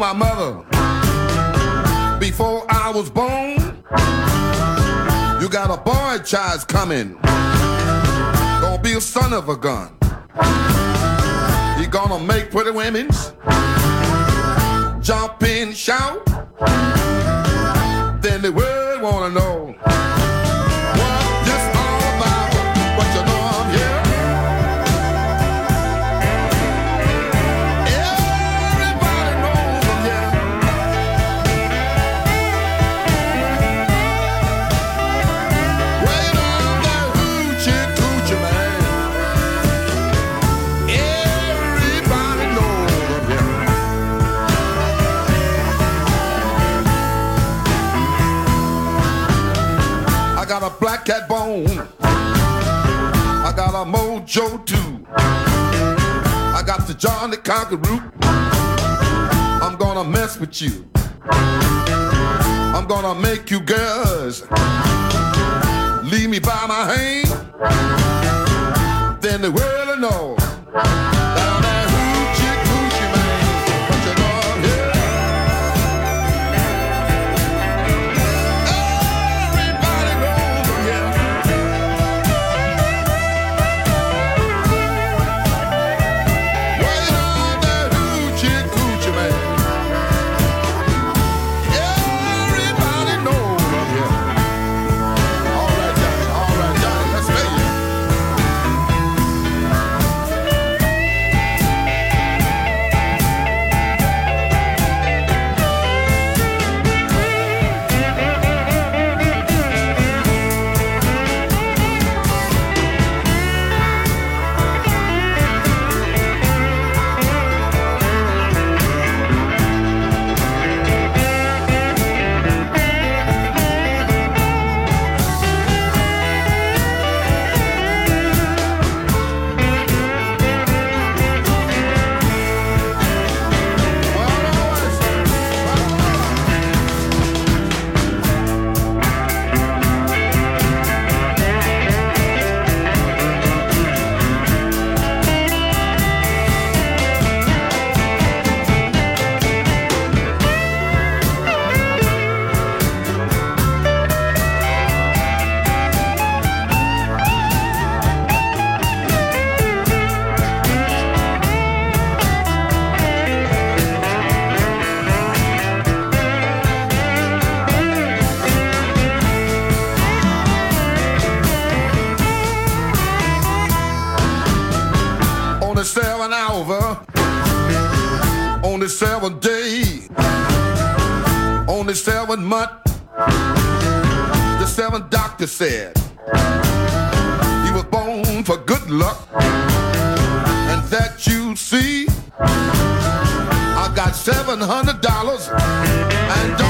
My mother before I was born. You got a boy child coming. Gonna be a son of a gun. He gonna make pretty women's jump and shout. Mojo too. I got the John the Conqueror. I'm gonna mess with you. I'm gonna make you girls leave me by my hand. Then the world will know. luck and that you see. I got seven hundred dollars and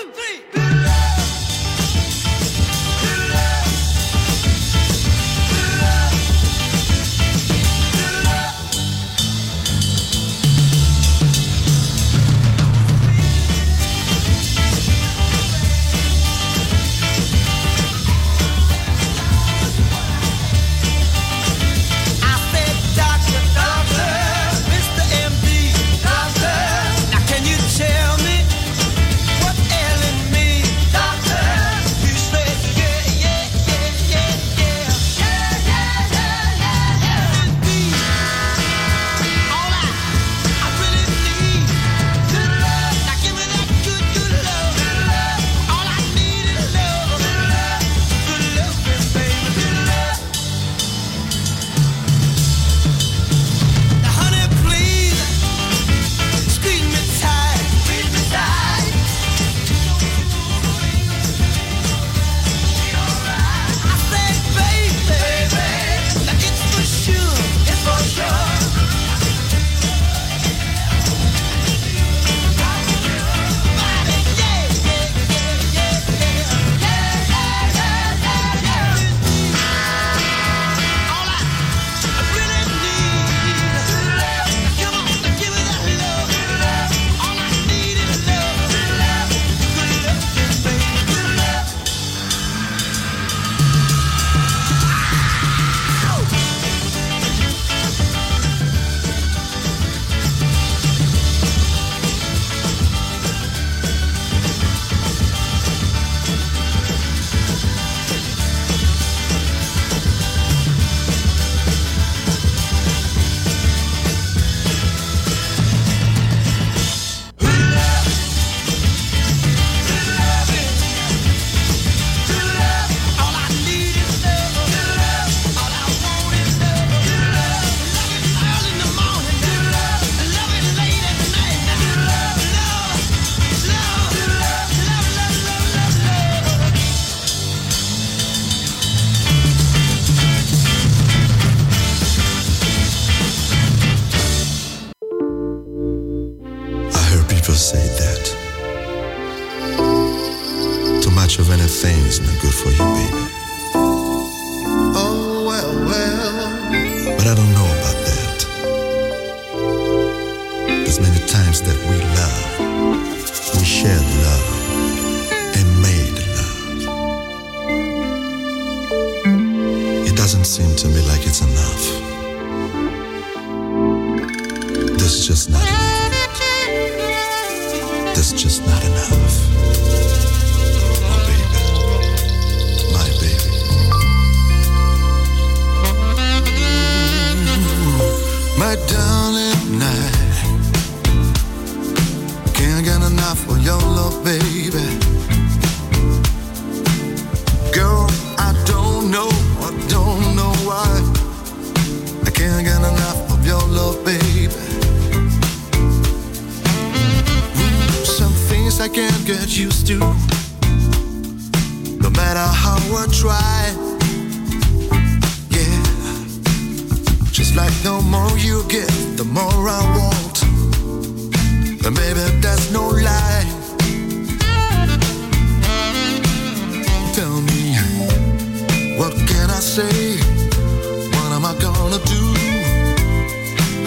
do?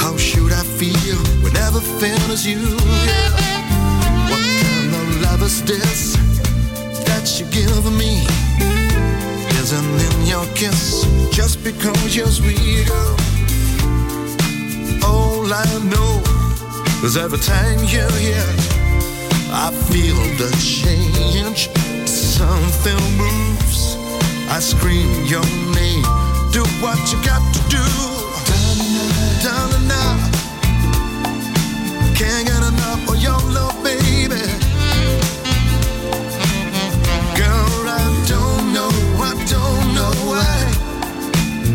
How should I feel when everything is you? What kind of love is this that you give me? Isn't in your kiss just because you're sweet. All I know is every time you're here, I feel the change. Something moves. I scream your name do what you got to do. Down and out. Can't get enough of your love, baby. Girl, I don't know, I don't know why.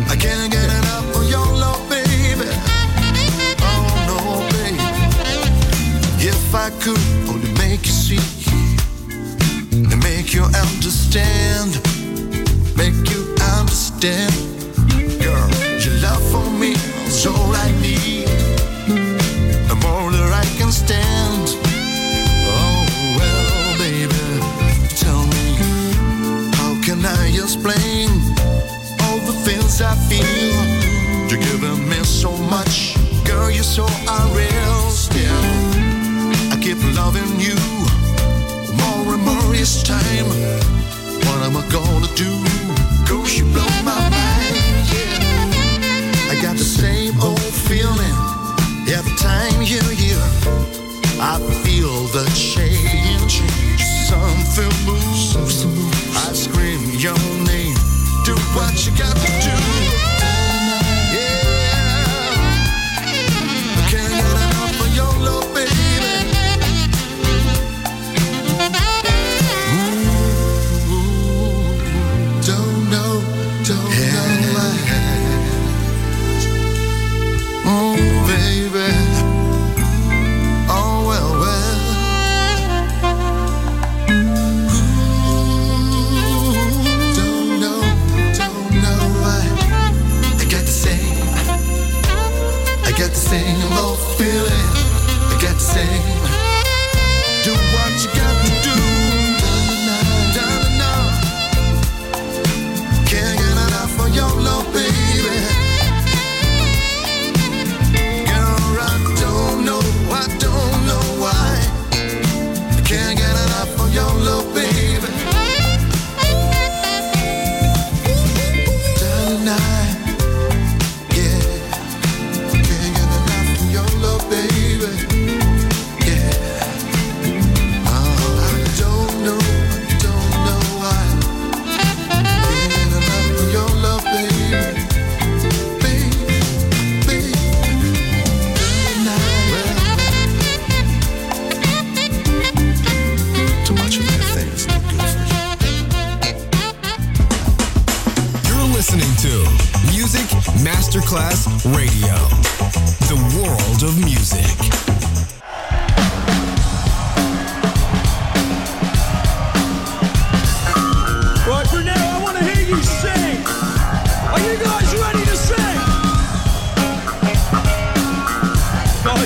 I can't get enough of your love, baby. Oh no, baby. If I could each time. What am I gonna do?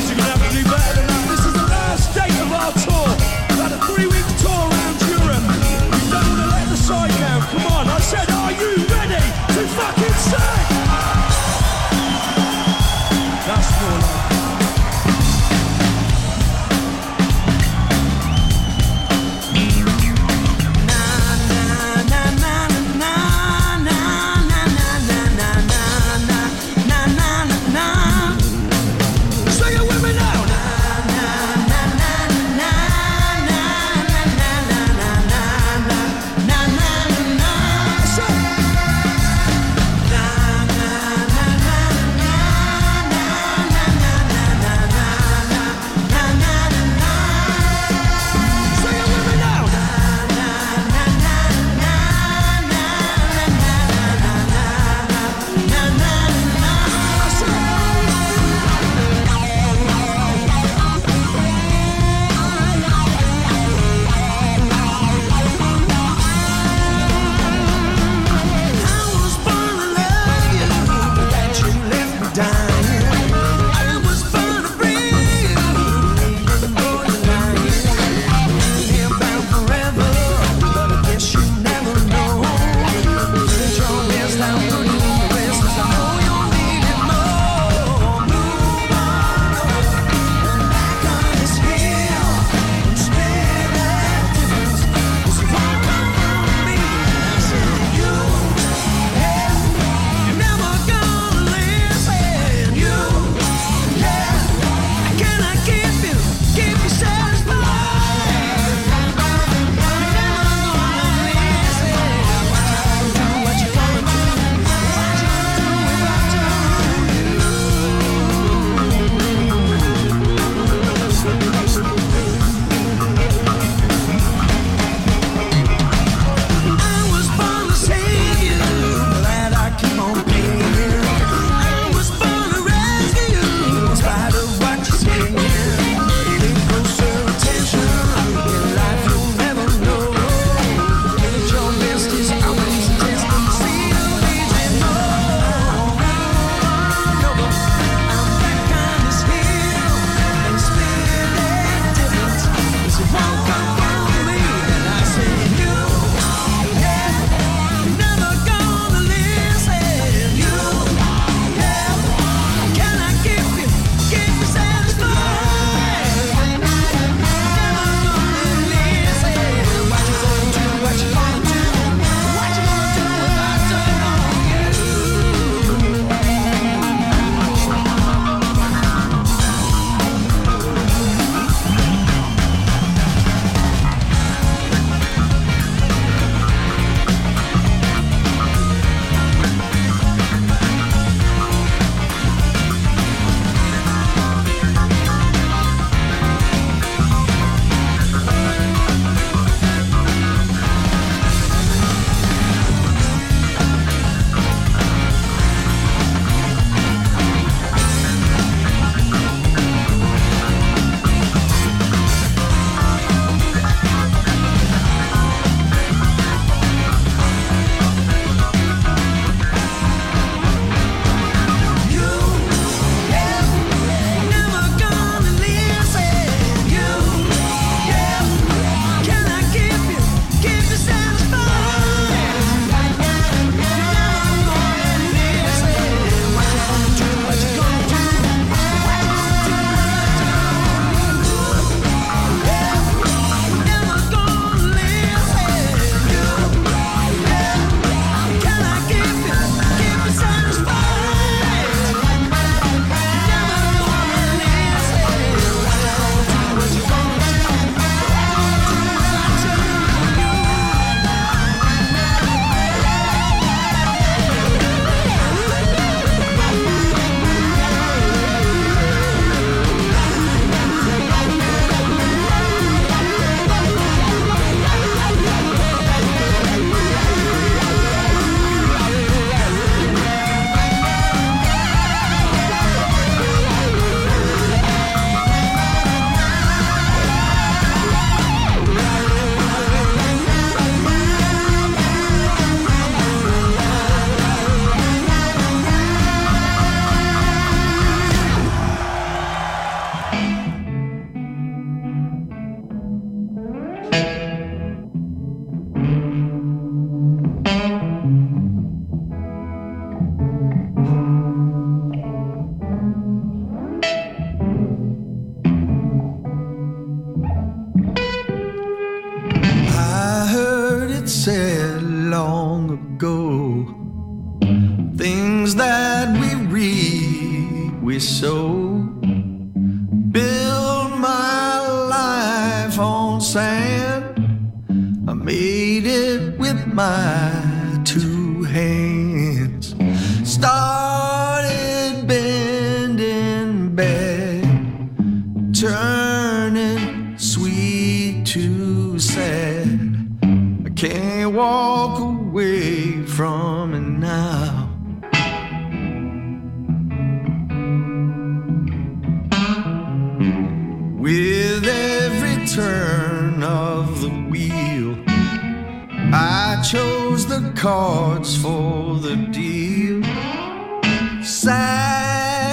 Guys, you're said long ago. Things that we read, we sow. Build my life on sand. I made it with my two hands. Start walk away from it now. With every turn of the wheel, I chose the cards for the deal. Sacrifice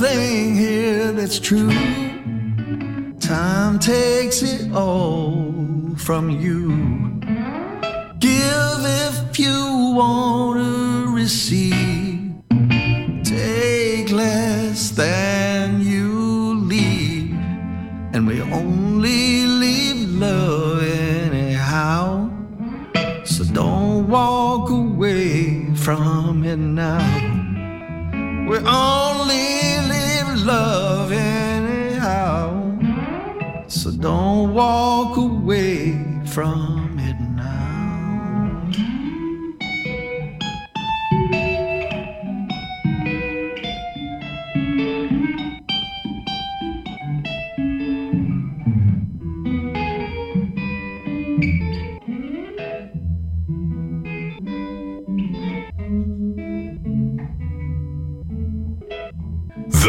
thing here that's true time takes it all from you. Give if you want to receive, take less than you leave. And we only leave love anyhow. So don't walk away from it now. We only love anyhow. So don't walk away from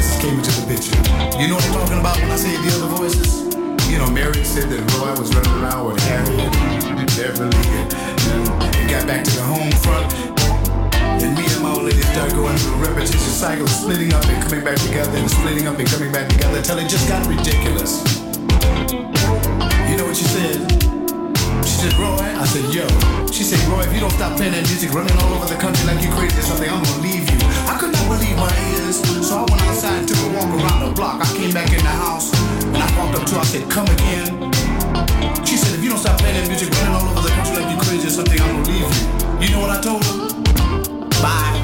Voices came into the picture. You know what I'm talking about when I say the other voices? You know, Mary said that Roy was running around with Harry and Beverly and, and, got back to the home front. And me and my old lady started going through a repetitious cycle splitting up and coming back together and splitting up and coming back together until it just got ridiculous. You know what she said? She said, Roy, I said, yo. She said, Roy, if you don't stop playing that music, running all over the country like you crazy or something, I'm gonna leave believe my ears, so I went outside and took a walk around the block. I came back in the house, and I walked up to her, I said, come again. She said, if you don't stop playing that music, running all over the country like you crazy or something, I'm gonna leave you. You know what I told her? Bye.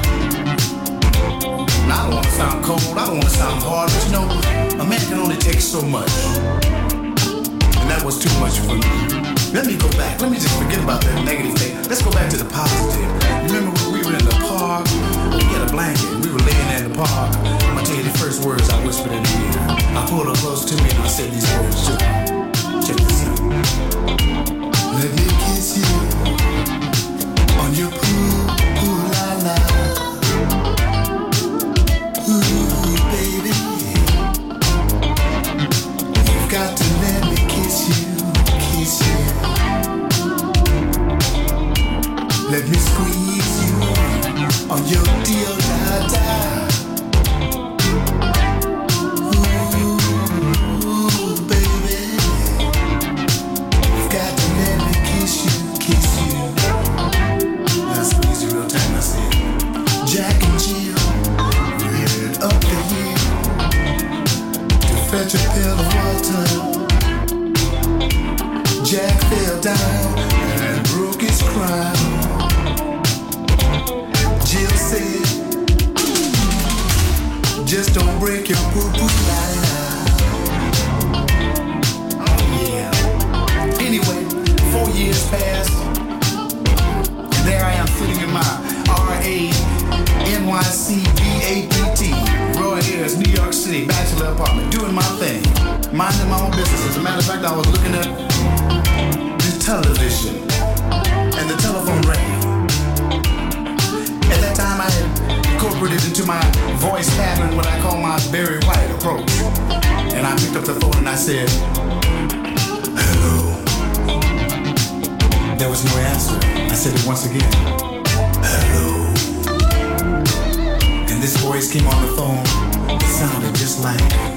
Now, I don't wanna sound cold, I don't wanna sound hard, but you know, a man can only take so much. And that was too much for me. Let me go back. Let me just forget about that negative thing. Let's go back to the positive. Remember when we were in the park? We had a blanket. We were laying in the park. I'm gonna tell you the first words I whispered in her ear. I pulled her close to me and I said these words to her. Check this out. Let me kiss you on your poo poo la la. Ooh, baby. You've got to let me kiss you, kiss you. Let me squeeze you on your deal down and broke his crown. Jill said, Just don't break your poo poo line. light.